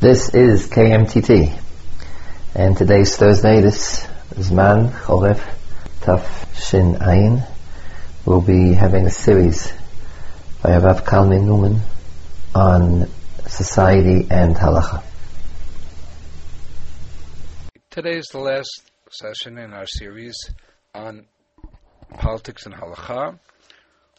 This is KMTT, and today's Thursday. This Zman Choref Taf Shin Ayin. We'll be having a series by Rav Kalman Neuman on society and halacha. Today is the last session in our series on politics and halacha.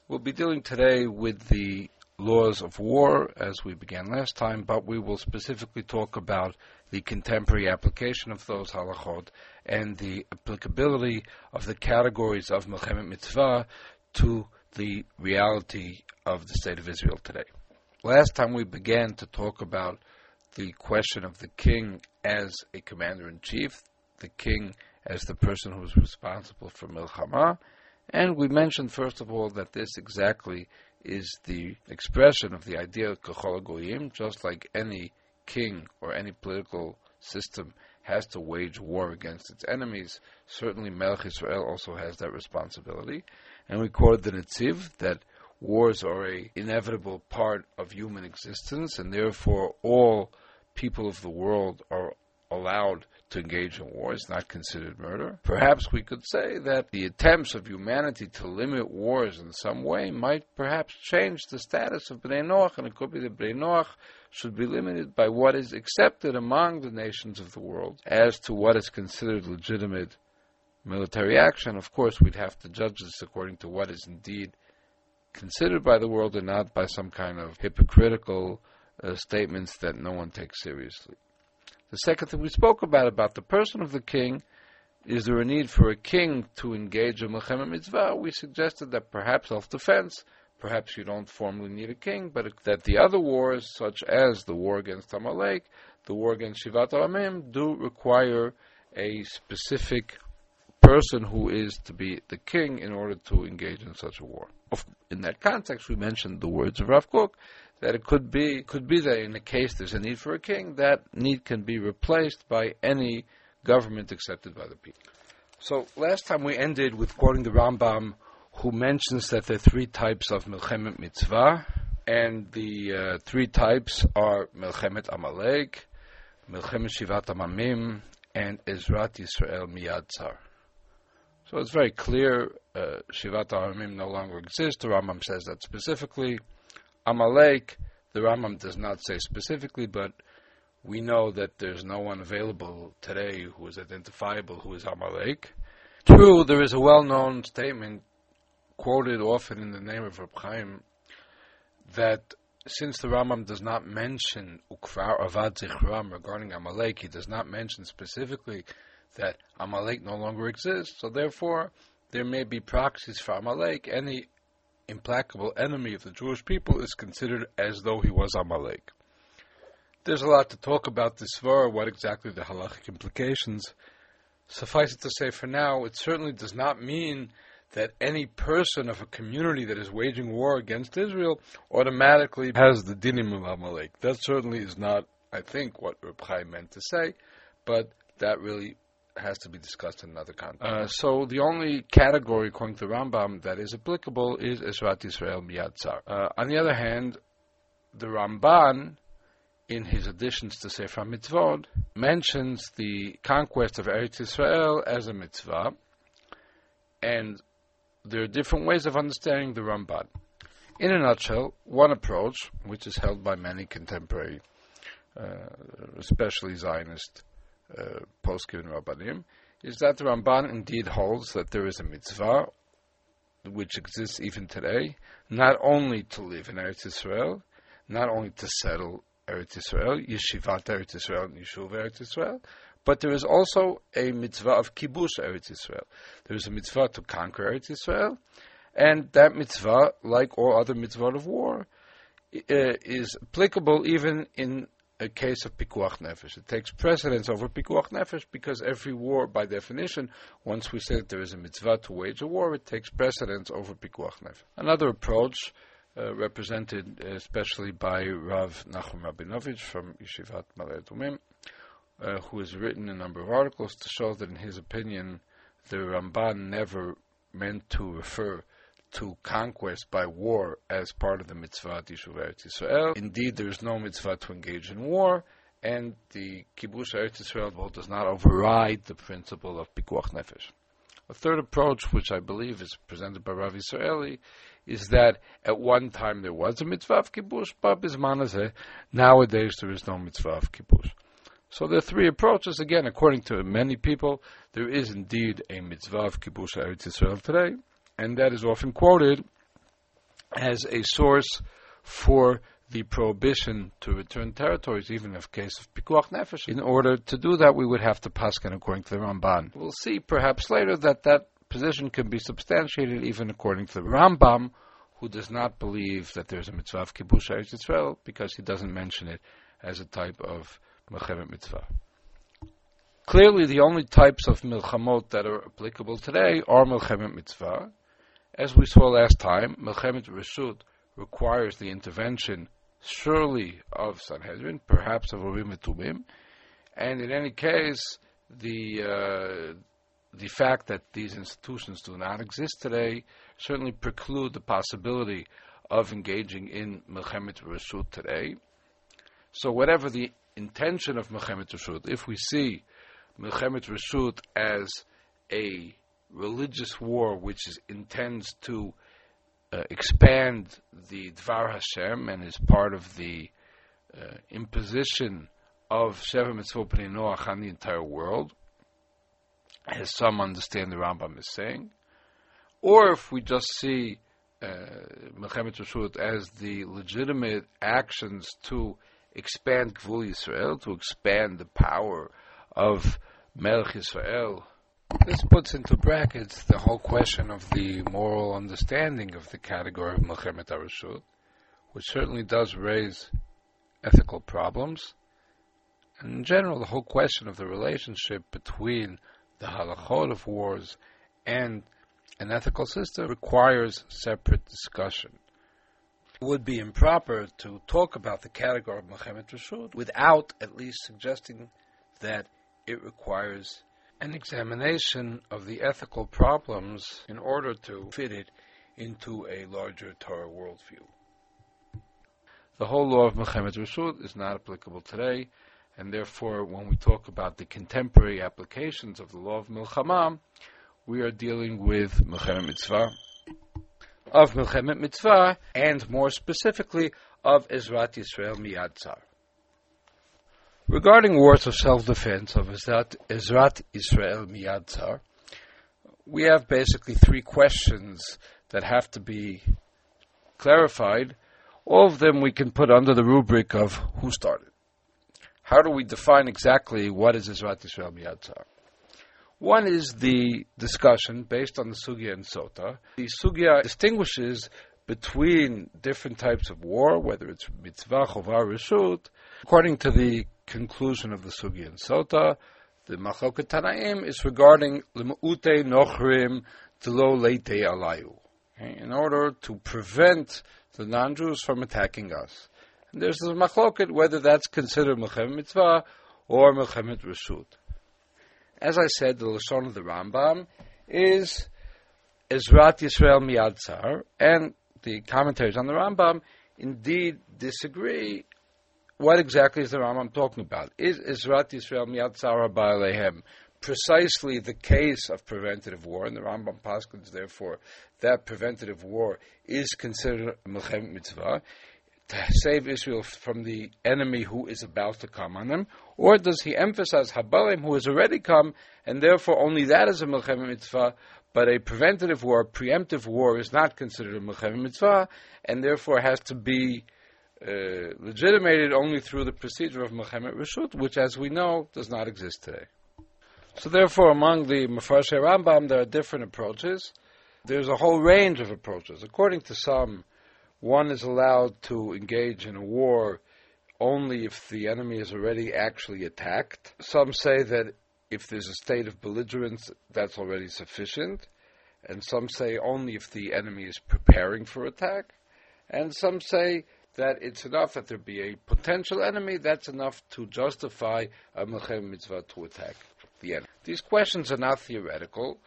We'll be dealing today with the laws of war, as we began last time, but we will specifically talk about the contemporary application of those halachot and the applicability of the categories of Melchemet Mitzvah to the reality of the state of Israel today. Last time we began to talk about the question of the king as a commander in chief, the king as the person who is responsible for Milchama, and we mentioned first of all that this exactly is the expression of the idea of Kachol Goyim, just like any king or any political system has to wage war against its enemies. Certainly, Melech Israel also has that responsibility. And we quote the Netziv that wars are a inevitable part of human existence, and therefore all people of the world are allowed to engage in war is not considered murder. Perhaps we could say that the attempts of humanity to limit wars in some way might perhaps change the status of Bnei Noach, and it could be that Bnei Noach should be limited by what is accepted among the nations of the world as to what is considered legitimate military action. Of course, we'd have to judge this according to what is indeed considered by the world and not by some kind of hypocritical uh, statements that no one takes seriously. The second thing we spoke about, about the person of the king, is there a need for a king to engage in Melchemet Mitzvah? We suggested that perhaps self-defense, perhaps you don't formally need a king, but that the other wars, such as the war against Amalek, the war against Shivat Amim, do require a specific person who is to be the king in order to engage in such a war. In that context, we mentioned the words of Rav Kook that it could be could be that in the case there's a need for a king, that need can be replaced by any government accepted by the people. So last time we ended with quoting the Rambam, who mentions that there are three types of Melchemet Mitzvah, and the uh, three types are Melchemet Amalek, Melchemet Shivat Amamim, and Ezrat Yisrael Miyadzar. So it's very clear, uh, Shivat Amamim no longer exists. The Rambam says that specifically. Amalek, the Rambam does not say specifically, but we know that there's no one available today who is identifiable who is Amalek. True, there is a well-known statement quoted often in the name of Reb Chaim that since the Rambam does not mention Ukvar Avad Zichram regarding Amalek, he does not mention specifically that Amalek no longer exists. So therefore, there may be proxies for Amalek. Any implacable enemy of the Jewish people is considered as though he was Amalek. There's a lot to talk about this svara, what exactly the halachic implications. Suffice it to say, for now, it certainly does not mean that any person of a community that is waging war against Israel automatically has the dinim of Amalek. That certainly is not, I think, what Reb meant to say, but that really has to be discussed in another context. Uh, so the only category, according to Rambam, that is applicable is Ezrat Israel Miyad Tzar. Uh, on the other hand, the Ramban, in his additions to Sefer Mitzvot, mentions the conquest of Eretz Israel as a mitzvah, and there are different ways of understanding the Ramban. In a nutshell, one approach, which is held by many contemporary, uh, especially Zionist uh, poskim Rabbanim, is that the Ramban indeed holds that there is a mitzvah which exists even today, not only to live in Eretz Israel, not only to settle Eretz Israel, Yeshivat Eretz Israel, and Yeshuv Eretz Israel, but there is also a mitzvah of kibush Eretz Israel. There is a mitzvah to conquer Eretz Israel, and that mitzvah, like all other mitzvot of war, uh, is applicable even in a case of pikuach nefesh. It takes precedence over pikuach nefesh because every war, by definition, once we say that there is a mitzvah to wage a war, it takes precedence over pikuach nefesh. Another approach, uh, represented especially by Rav Nachum Rabinovich from Yeshivat Adumim, uh, who has written a number of articles to show that, in his opinion, the Ramban never meant to refer to conquest by war as part of the mitzvah Yishuv Eretz Yisrael. Indeed, there is no mitzvah to engage in war, and the kibush Eretz Yisrael does not override the principle of pikuach nefesh. A third approach, which I believe is presented by Rav Israeli, is that at one time there was a mitzvah of kibush, but bismanazeh, nowadays there is no mitzvah of kibush. So there are three approaches. Again, according to many people, there is indeed a mitzvah of kibush Eretz Yisrael today, and that is often quoted as a source for the prohibition to return territories, even in the case of pikuach nefesh. In order to do that, we would have to paskin according to the Ramban. We'll see perhaps later that that position can be substantiated even according to the Rambam, who does not believe that there's a mitzvah of kibush Eretz Yisrael because he doesn't mention it as a type of Mechemet Mitzvah. Clearly, the only types of Milchamot that are applicable today are Melchemet Mitzvah. As we saw last time, Melchemet Reshut requires the intervention surely of Sanhedrin, perhaps of Urim and Tumim, and in any case, the uh, the fact that these institutions do not exist today certainly preclude the possibility of engaging in Melchemet Reshut today. So, whatever the intention of Melchemet Reshut, if we see Melchemet Reshut as a religious war which is, intends to uh, expand the Dvar Hashem and is part of the uh, imposition of Sheva Mitzvot B'nai Noach on the entire world, as some understand the Rambam is saying, or if we just see uh, Reshut as the legitimate actions to expand Gvul Yisrael, to expand the power of Yisrael. This puts into brackets the whole question of the moral understanding of the category of Melchemet Arashut, which certainly does raise ethical problems. And in general, the whole question of the relationship between the halachot of wars and an ethical system requires separate discussion It would be improper to talk about the category of Mechemet Rashud without at least suggesting that it requires an examination of the ethical problems in order to fit it into a larger Torah worldview. The whole law of Mechemet Rashud is not applicable today, and therefore, when we talk about the contemporary applications of the law of Milchama, we are dealing with Mechemet Mitzvah, of Milchemet Mitzvah, and more specifically of Ezrat Yisrael Miyad Regarding wars of self-defense of Ezrat, Yisrael Miyad we have basically three questions that have to be clarified. All of them we can put under the rubric of who started. How do we define exactly what is Ezrat Yisrael Miyad one is the discussion based on the Sugya and Sota. The Sugya distinguishes between different types of war, whether it's mitzvah, chovah, reshut. According to the conclusion of the Sugya and Sota, the Machloket Tanaim is regarding lemute nochrim telo leite alayu, in order to prevent the non-Jews from attacking us. And there's a machloket whether that's considered Mechem Mitzvah or Mechem Reshut. As I said, the Lashon of the Rambam is Ezrat Yisrael Miyadzar, and the commentaries on the Rambam indeed disagree. What exactly is the Rambam talking about? Is Ezrat Yisrael Miyadzar Ba'alehem precisely the case of preventative war, and the Rambam Paskins, therefore, that preventative war is considered a Mitzvah to save Israel from the enemy who is about to come on them? Or does he emphasize Habalim who has already come, and therefore only that is a Melchem Mitzvah, but a preventative war, preemptive war, is not considered a Mitzvah, and therefore has to be uh, legitimated only through the procedure of Melchemet Rishut, which, as we know, does not exist today. So, therefore, among the Mefarshei Rambam, there are different approaches. There's a whole range of approaches. According to some, one is allowed to engage in a war only if the enemy is already actually attacked. Some say that if there's a state of belligerence, that's already sufficient. And some say only if the enemy is preparing for attack. And some say that it's enough that there be a potential enemy, that's enough to justify a Melchem Mitzvah to attack the enemy. These questions are not theoretical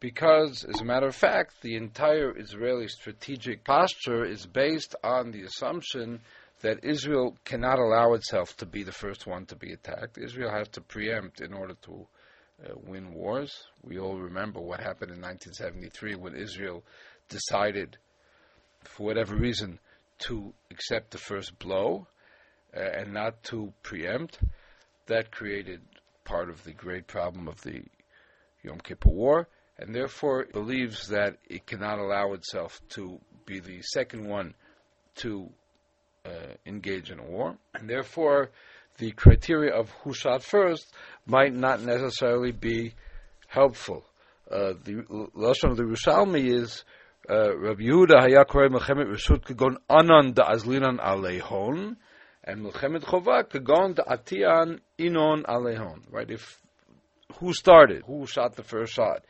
because, as a matter of fact, the entire Israeli strategic posture is based on the assumption that Israel cannot allow itself to be the first one to be attacked. Israel has to preempt in order to uh, win wars. We all remember what happened in 1973 when Israel decided, for whatever reason, to accept the first blow uh, and not to preempt. That created part of the great problem of the Yom Kippur War, and therefore believes that it cannot allow itself to be the second one to uh, engage in a war, and therefore the criteria of who shot first might not necessarily be helpful. Uh, the lesson of the Yerushalmi is Uh, Rabbi Yehuda hayakore melchemet reshut kegon anan da azlinan alehon, and chova kegon da atian inon alehon. Right? If who started, who shot the first shot,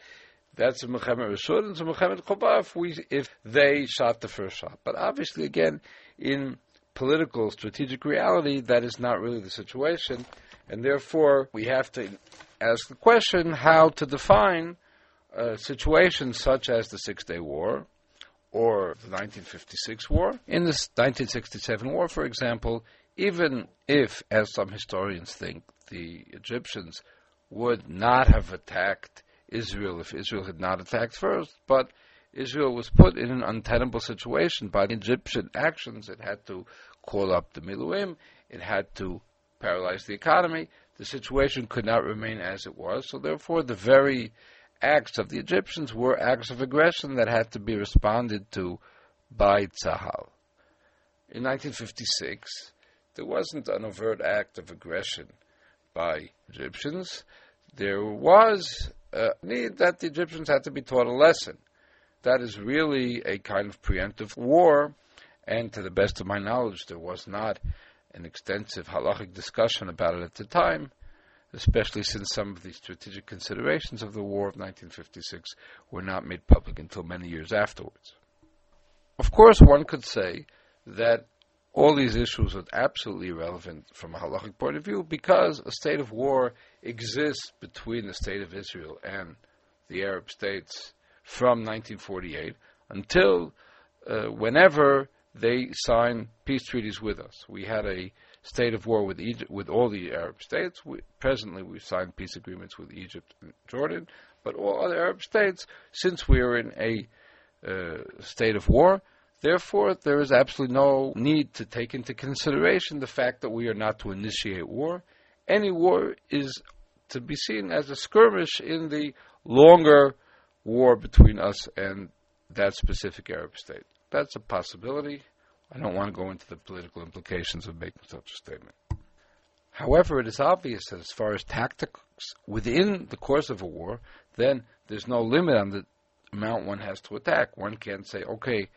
that's a melchemet reshut, and it's a melchemet chova if we if they shot the first shot. But obviously, again, in political, strategic reality, that is not really the situation. And therefore, we have to ask the question how to define uh, situations such as the Six Day War or the 1956 war. In the 1967 war, for example, even if, as some historians think, the Egyptians would not have attacked Israel if Israel had not attacked first, but Israel was put in an untenable situation by Egyptian actions. It had to call up the Miluim, it had to paralyze the economy. The situation could not remain as it was, so therefore the very acts of the Egyptians were acts of aggression that had to be responded to by Tzahal. In 1956, there wasn't an overt act of aggression by Egyptians. There was a need that the Egyptians had to be taught a lesson. That is really a kind of preemptive war, and to the best of my knowledge, there was not an extensive halachic discussion about it at the time, especially since some of the strategic considerations of the War of 1956 were not made public until many years afterwards. Of course, one could say that all these issues are absolutely irrelevant from a halachic point of view because a state of war exists between the state of Israel and the Arab states from 1948 until uh, whenever they sign peace treaties with us. We had a state of war with Egypt, with all the Arab states. We, presently, we've signed peace agreements with Egypt and Jordan, but all other Arab states, since we are in a uh, state of war, therefore there is absolutely no need to take into consideration the fact that we are not to initiate war. Any war is to be seen as a skirmish in the longer war between us and that specific Arab state. That's a possibility. I don't want to go into the political implications of making such a statement. However, it is obvious that as far as tactics within the course of a war, then there's no limit on the amount one has to attack. One can't say, okay,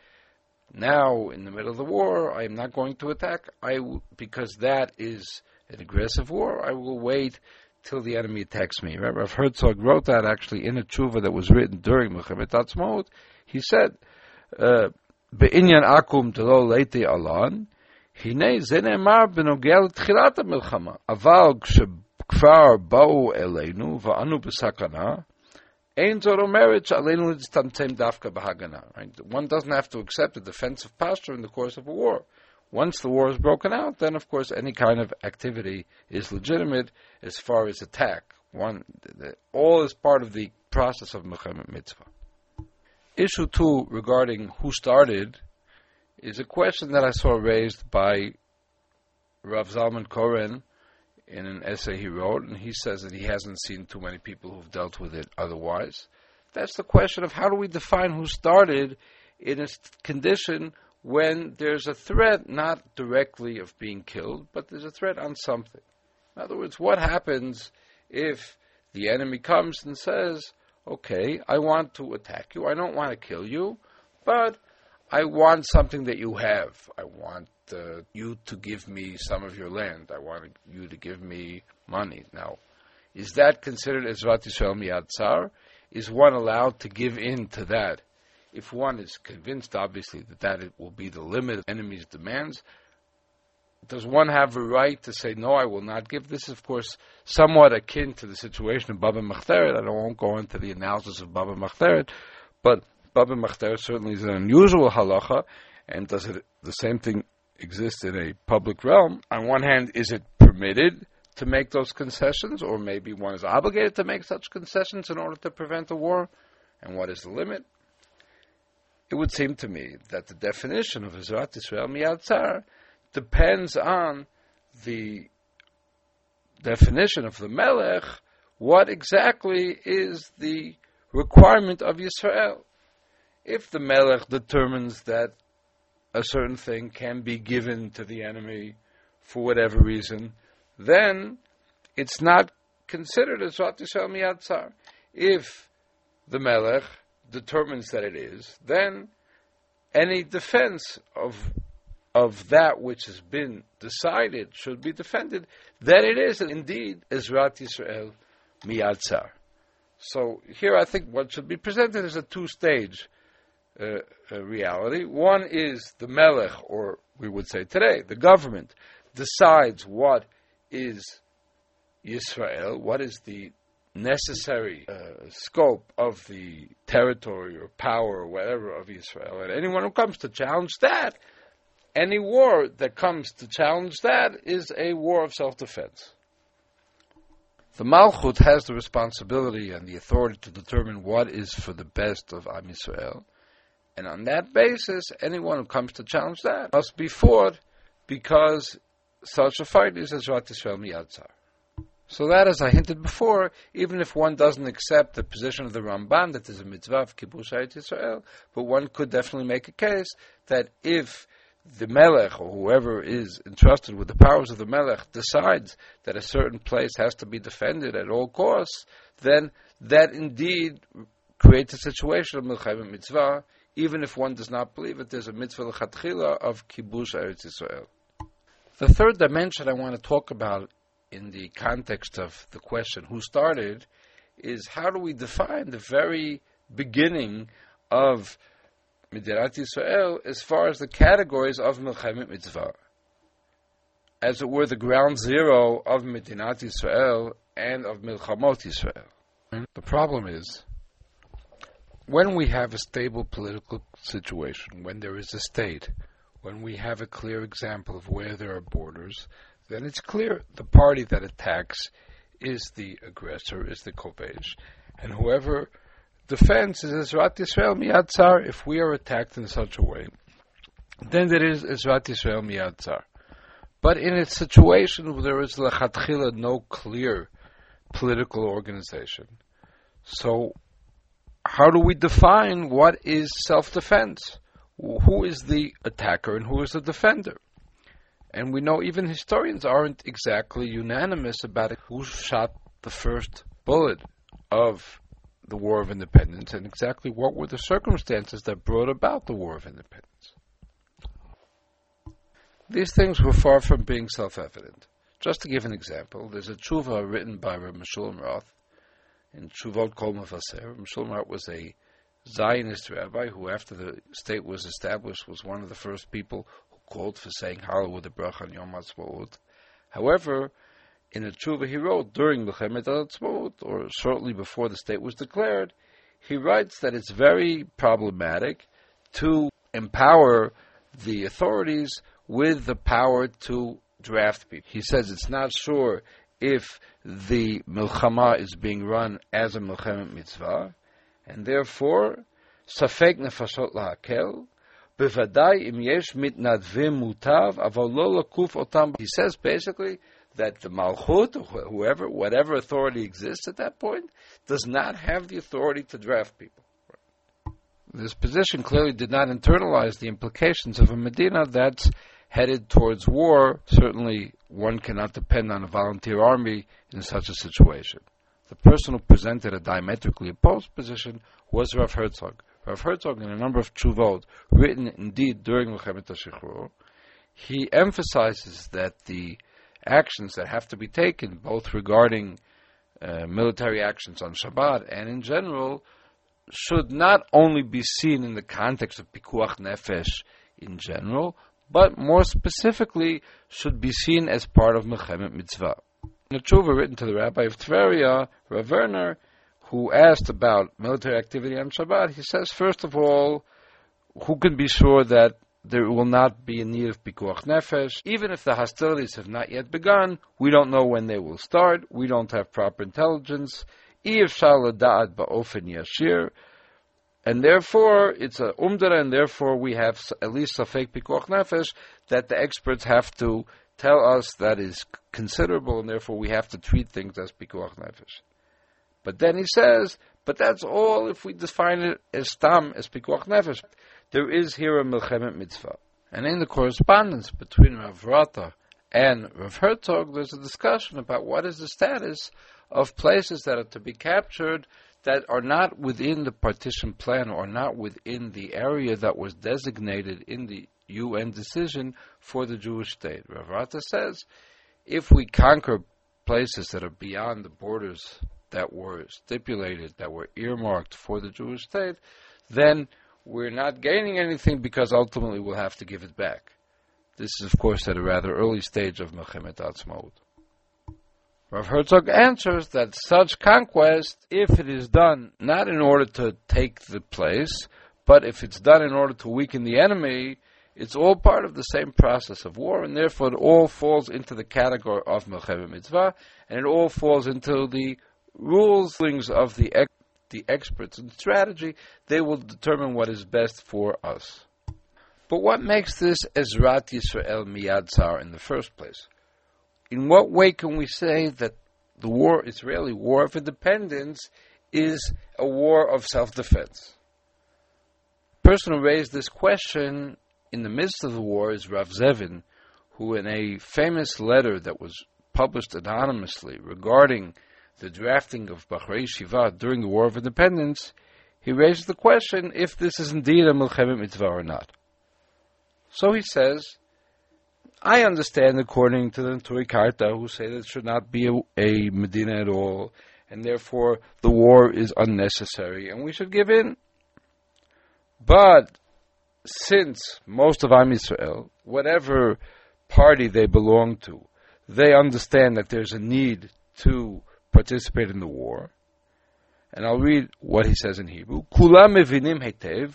now in the middle of the war, I am not going to attack, I w- because that is an aggressive war. I will wait till the enemy attacks me. Rabbi Herzog wrote that actually in a tshuva that was written during Milchemet Atzmaut. He said, uh, בעניין עכו"ם דלא ליתי אלון, הנה זה נאמר בנוגע לתחילת המלחמה. אבל כשכבר באו אלינו ואנו בסכנה, אין זאת אומרת שעלינו להצטמצם דווקא בהגנה. One doesn't have to accept a defensive posture in the course of a war. Once the war is broken out, then of course any kind of activity is legitimate as far as attack. One, the, all is part of the process of Milchemet mitzvah. Issue two regarding who started is a question that I saw raised by Rav Zalman Koren in an essay he wrote, and he says that he hasn't seen too many people who've dealt with it otherwise. That's the question of how do we define who started in a condition when there's a threat not directly of being killed, but there's a threat on something. In other words, what happens if the enemy comes and says, okay, I want to attack you, I don't want to kill you, but I want something that you have. I want uh, you to give me some of your land. I want you to give me money. Now, is that considered Ezrat Yisrael Miyad? Is one allowed to give in to that? If one is convinced, obviously, that that will be the limit of enemy's demands, does one have a right to say, no, I will not give? This is, of course, somewhat akin to the situation of Baba Machteret. I won't go into the analysis of Baba Machteret, but Baba Machteret certainly is an unusual halacha and does it the same thing exist in a public realm, on one hand, is it permitted to make those concessions, or maybe one is obligated to make such concessions in order to prevent a war? And what is the limit? It would seem to me that the definition of Ezrat Israel Miyatzar depends on the definition of the Melech, what exactly is the requirement of Yisrael. If the Melech determines that a certain thing can be given to the enemy for whatever reason, then it's not considered Ezrat Yisrael Miyatzar. If the Melech determines that it is, then any defense of of that which has been decided should be defended, then it is indeed Ezrat Yisrael Miyatzar. So here I think what should be presented is a two-stage uh, uh, reality. One is the Melech, or we would say today, the government, decides what is Israel, what is the necessary uh, scope of the territory or power or whatever of Israel. And anyone who comes to challenge that, any war that comes to challenge that is a war of self defense. The Malchut has the responsibility and the authority to determine what is for the best of Am Yisrael. And on that basis, anyone who comes to challenge that must be fought because such a fight is Ezrat Yisrael Miyatzar. So that, as I hinted before, even if one doesn't accept the position of the Ramban that there's a mitzvah of kibush Eretz Yisrael, but one could definitely make a case that if the Melech or whoever is entrusted with the powers of the Melech decides that a certain place has to be defended at all costs, then that indeed creates a situation of Milchem Mitzvah, even if one does not believe it, there's a mitzvah l'chatchila of kibush Eretz Yisrael. The third dimension I want to talk about in the context of the question who started is how do we define the very beginning of Medinat Yisrael as far as the categories of Milchemet Mitzvah. As it were, the ground zero of Medinat Yisrael and of Milchamot Yisrael. The problem is, when we have a stable political situation, when there is a state, when we have a clear example of where there are borders, then it's clear the party that attacks is the aggressor, is the kovesh. And whoever defends is Ezrat Yisrael Miyatzar if we are attacked in such a way. Then there is Ezrat Yisrael Miyatzar. But in a situation where there is lechatchila no clear political organization, so how do we define what is self-defense? Who is the attacker and who is the defender? And we know even historians aren't exactly unanimous about who shot the first bullet of the War of Independence and exactly what were the circumstances that brought about the War of Independence. These things were far from being self evident. Just to give an example, there's a tshuva written by Rabbi Meshulam Roth in Tshuvot Kol Mevaser. Meshulam Roth was a Zionist rabbi who, after the state was established, was one of the first people who called for saying Hallel with the bracha on Yom HaTzmaut. However, in a tshuva he wrote during Mechemet HaTzmaut, or shortly before the state was declared, he writes that it's very problematic to empower the authorities with the power to draft people. He says it's not sure if the milchama is being run as a milchemet mitzvah, and therefore, safek nefashot la'akel, he says that the Malchut, whoever, whatever authority exists at that point, does not have the authority to draft people. This position clearly did not internalize the implications of a Medina that's headed towards war. Certainly, one cannot depend on a volunteer army in such a situation. The person who presented a diametrically opposed position was Rav Herzog. Rav Herzog, in a number of tshuvot, written indeed during Milchemet HaShichrur, he emphasizes that the actions that have to be taken, both regarding uh, military actions on Shabbat and in general, should not only be seen in the context of pikuach nefesh in general, but more specifically should be seen as part of Mechemet Mitzvah. In a tshuva written to the rabbi of Tveria, Rav Werner, who asked about military activity on Shabbat, he says, first of all, who can be sure that there will not be a need of pikuach nefesh. Even if the hostilities have not yet begun, we don't know when they will start. We don't have proper intelligence. And therefore, it's a umdara, and therefore we have at least a safek pikuach nefesh that the experts have to tell us that is considerable, and therefore we have to treat things as pikuach nefesh. But then he says, but that's all if we define it as tam, as pikuach nefesh. There is here a milchemet mitzvah. And in the correspondence between Rav Rata and Rav Herzog, there's a discussion about what is the status of places that are to be captured that are not within the partition plan or not within the area that was designated in the UN decision for the Jewish state. Rav Rata says if we conquer places that are beyond the borders that were stipulated, that were earmarked for the Jewish state, then we're not gaining anything because ultimately we'll have to give it back. This is, of course, at a rather early stage of Mechemet Atzmaut. Rav Herzog answers that such conquest, if it is done not in order to take the place, but if it's done in order to weaken the enemy, it's all part of the same process of war, and therefore it all falls into the category of Melchemet Mitzvah, and it all falls into the rules of the the experts in strategy. They will determine what is best for us. But what makes this Ezrat Yisrael Miyad in the first place? In what way can we say that the war, Israeli war of independence, is a war of self-defense? The person who raised this question in the midst of the war is Rav Zevin, who in a famous letter that was published anonymously regarding the drafting of Bachurei Yeshiva during the War of Independence, he raises the question if this is indeed a Milchemet Mitzvah or not. So he says, I understand, according to the Neturei Karta, who say that it should not be a, a Medina at all, and therefore the war is unnecessary, and we should give in. But since most of Am Yisrael, whatever party they belong to, they understand that there's a need to participate in the war. And I'll read what he says in Hebrew. Kulam mevinim hetev,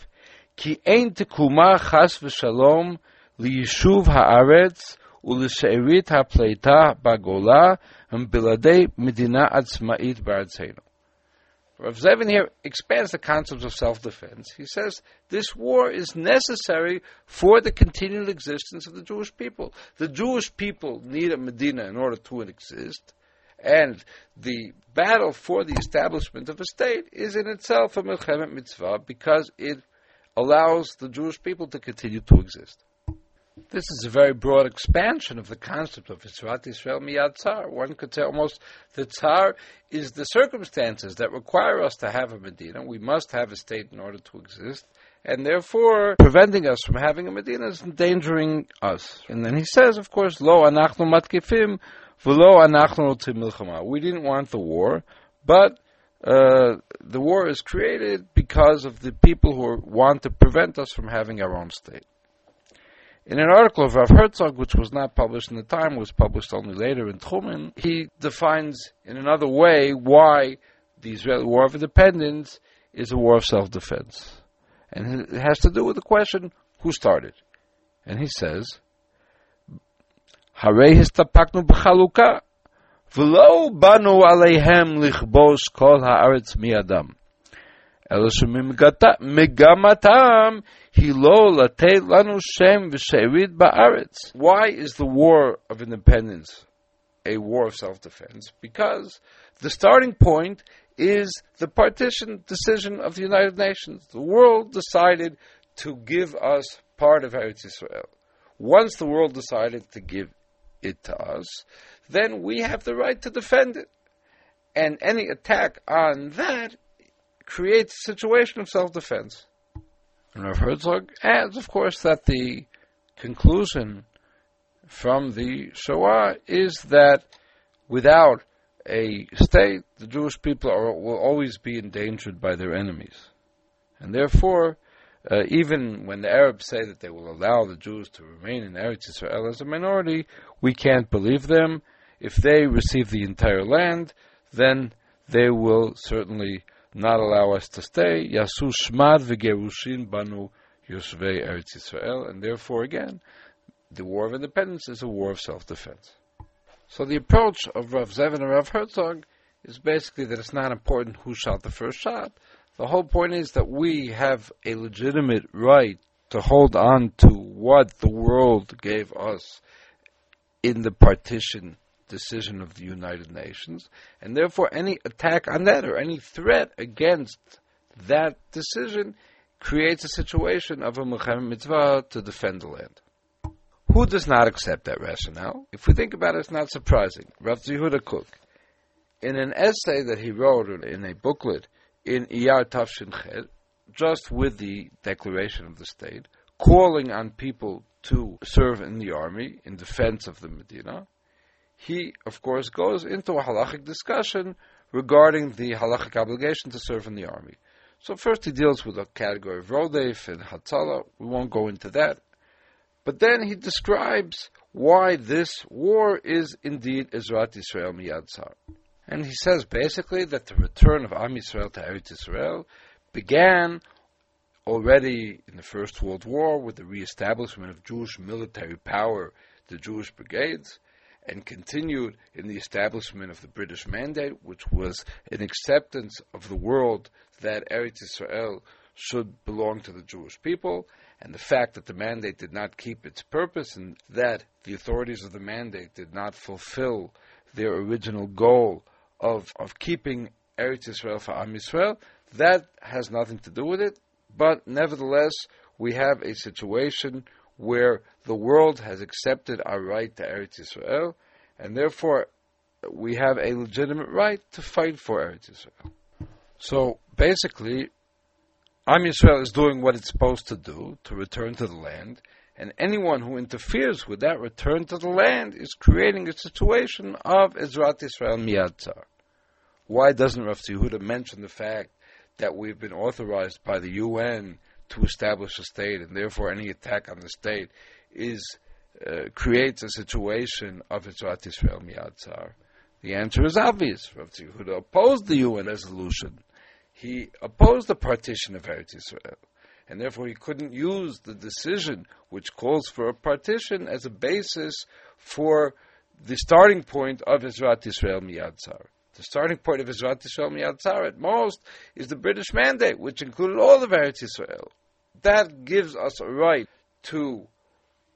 ki ein tekuma chas v'shalom liyishuv haaretz ולשארית הפליטה בגולה הם בלעדי מדינה עצמאית בארצנו. Rav Zevin here expands the concept of self-defense. He says this war is necessary for the continued existence of the Jewish people. The Jewish people need a Medina in order to exist, and the battle for the establishment of a state is in itself a Melchemet Mitzvah because it allows the Jewish people to continue to exist. This is a very broad expansion of the concept of Israel Miyad Tzar. One could say almost the Tzar is the circumstances that require us to have a Medina. We must have a state in order to exist. And therefore, preventing us from having a Medina is endangering us. And then he says, of course, Lo anachnu matkifim. We didn't want the war, but uh, the war is created because of the people who want to prevent us from having our own state. In an article of Rav Herzog, which was not published in the time, was published only later in Techumin, he defines in another way why the Israeli War of Independence is a war of self-defense. And it has to do with the question, who started? And he says, הרי הסתפקנו בחלוקה, ולא באנו עליהם לכבוש כל הארץ מידם. אלא שמגמתם why is the war of independence a war of self-defense? Because the starting point is the partition decision of the United Nations. The world decided to give us part of Eretz Israel. Once the world decided to give it to us, then we have the right to defend it. And any attack on that creates a situation of self-defense. And Rav Herzog adds, of course, that the conclusion from the Shoah is that without a state, the Jewish people are, will always be endangered by their enemies. And therefore, uh, even when the Arabs say that they will allow the Jews to remain in Eretz Israel as a minority, we can't believe them. If they receive the entire land, then they will certainly not allow us to stay. Yasu shmad v'gerushin banu Yoshvei Eretz Yisrael, and therefore, again, the War of Independence is a war of self-defense. So the approach of Rav Zevin and Rav Herzog is basically that it's not important who shot the first shot. The whole point is that we have a legitimate right to hold on to what the world gave us in the partition decision of the United Nations, and therefore any attack on that or any threat against that decision creates a situation of a Milchemet mitzvah to defend the land. Who does not accept that rationale? If we think about it, it's not surprising. Rav Yehuda Kook, in an essay that he wrote in a booklet in Iyar Tafshin Chet, just with the declaration of the state, calling on people to serve in the army in defense of the Medina, he, of course, goes into a halachic discussion regarding the halachic obligation to serve in the army. So first he deals with a category of Rodef and Hatzalah. We won't go into that. But then he describes why this war is indeed Ezrat Yisrael Miyad Tzar. And he says basically that the return of Am Yisrael to Eretz Yisrael began already in the First World War with the reestablishment of Jewish military power, the Jewish brigades, and continued in the establishment of the British Mandate, which was an acceptance of the world that Eretz Israel should belong to the Jewish people, and the fact that the mandate did not keep its purpose and that the authorities of the mandate did not fulfill their original goal of, of keeping Eretz Israel for Am Yisrael, that has nothing to do with it. But nevertheless, we have a situation where the world has accepted our right to Eretz Yisrael, and therefore we have a legitimate right to fight for Eretz Yisrael. So basically, Am Yisrael is doing what it's supposed to do, to return to the land, and anyone who interferes with that return to the land is creating a situation of Ezrat Yisrael Miyatzar. Why doesn't Rav Yehuda mention the fact that we've been authorized by the UN to establish a state, and therefore any attack on the state is uh, creates a situation of Ezrat Yisrael Miyatzar? The answer is obvious. Rav Yehuda opposed the UN resolution. He opposed the partition of Eretz Yisrael, and therefore he couldn't use the decision which calls for a partition as a basis for the starting point of Ezrat Yisrael Miyatzar. The starting point of Ezrat Yisrael Miyatzar at most is the British Mandate, which included all of Eretz Yisrael. That gives us a right to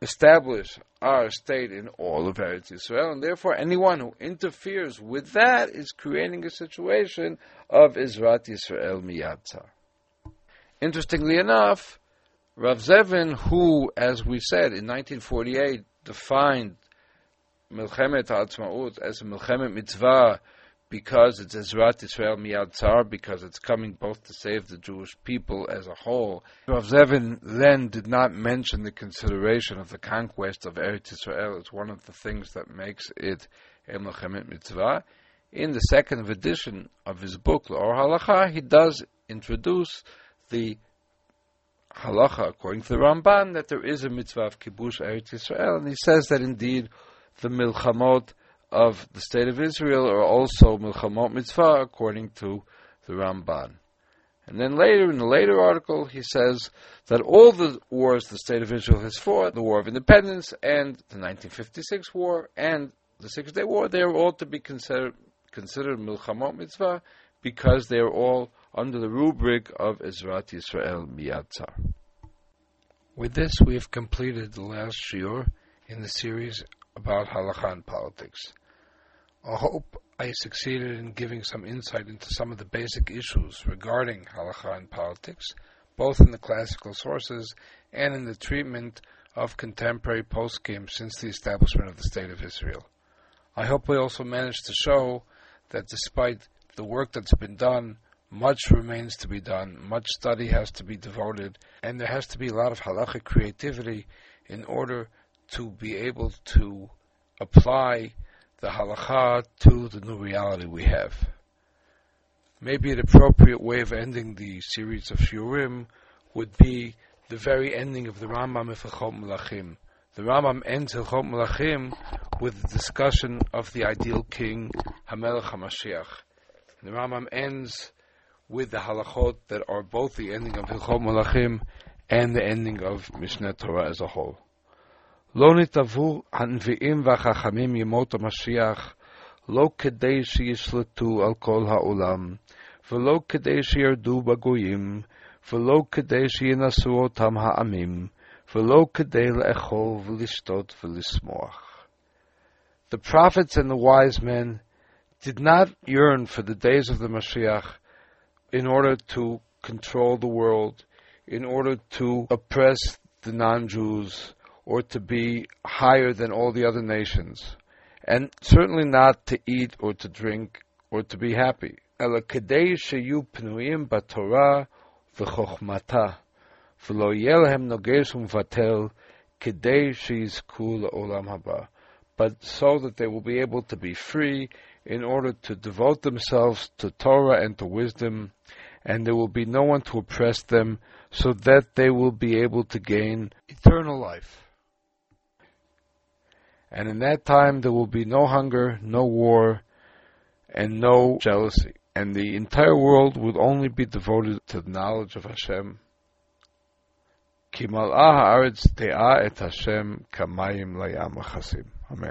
establish our state in all of Eretz Yisrael, and therefore anyone who interferes with that is creating a situation of Ezrat Yisrael Miyatzar. Interestingly enough, Rav Zevin, who, as we said, in 1948 defined Milchemet Ha'atzmaut as a Milchemet Mitzvah because it's Ezrat Yisrael Miyad Tzar, because it's coming both to save the Jewish people as a whole. Rav Zevin then did not mention the consideration of the conquest of Eretz Yisrael as one of the things that makes it a Melchemet Mitzvah. In the second edition of his book, Or Halacha, he does introduce the halacha, according to the Ramban, that there is a mitzvah of kibush Eretz Yisrael, and he says that indeed the milchamot of the state of Israel are also milchamot mitzvah according to the Ramban. And then later, in the later article, he says that all the wars the state of Israel has fought, the War of Independence and the 1956 war and the Six Day War, they are all to be considered considered milchamot mitzvah because they are all under the rubric of Ezrat Yisrael Miyatzar. With this, we have completed the last shiur in the series about halacha and politics. I hope I succeeded in giving some insight into some of the basic issues regarding halacha and politics, both in the classical sources and in the treatment of contemporary poskim since the establishment of the State of Israel. I hope we also managed to show that despite the work that's been done, much remains to be done, much study has to be devoted, and there has to be a lot of halachic creativity in order to be able to apply the halacha to the new reality we have. Maybe an appropriate way of ending the series of shiurim would be the very ending of the Rambam of Hilchot Melachim. The Rambam ends Hilchot Melachim with the discussion of the ideal king, Hamelech HaMashiach. The Rambam ends with the halachot that are both the ending of Hilchot Melachim and the ending of Mishneh Torah as a whole. לא נתעבו הנביאים והחכמים ימות המשיח לא כדי שישלטו על כל העולם, ולא כדי שירדו בגויים, ולא כדי שינשאו אותם העמים, ולא כדי לאכול ולשתות ולשמוח. The prophets and the wise men did not yearn for the days of the Mashiach in order to control the world, in order to oppress the non-Jews, or to be higher than all the other nations, and certainly not to eat or to drink or to be happy. אלא כדי שיהיו פנויים בתורה וחוכמתה, ולא יהיה להם נוגש ומבטל, כדי שיזכו לעולם הבא. But so that they will be able to be free in order to devote themselves to Torah and to wisdom, and there will be no one to oppress them, so that they will be able to gain eternal life. And in that time there will be no hunger, no war, and no jealousy. And the entire world will only be devoted to the knowledge of Hashem. כי מלאה הארץ תאה את השם כמים לים מכסים. אמן.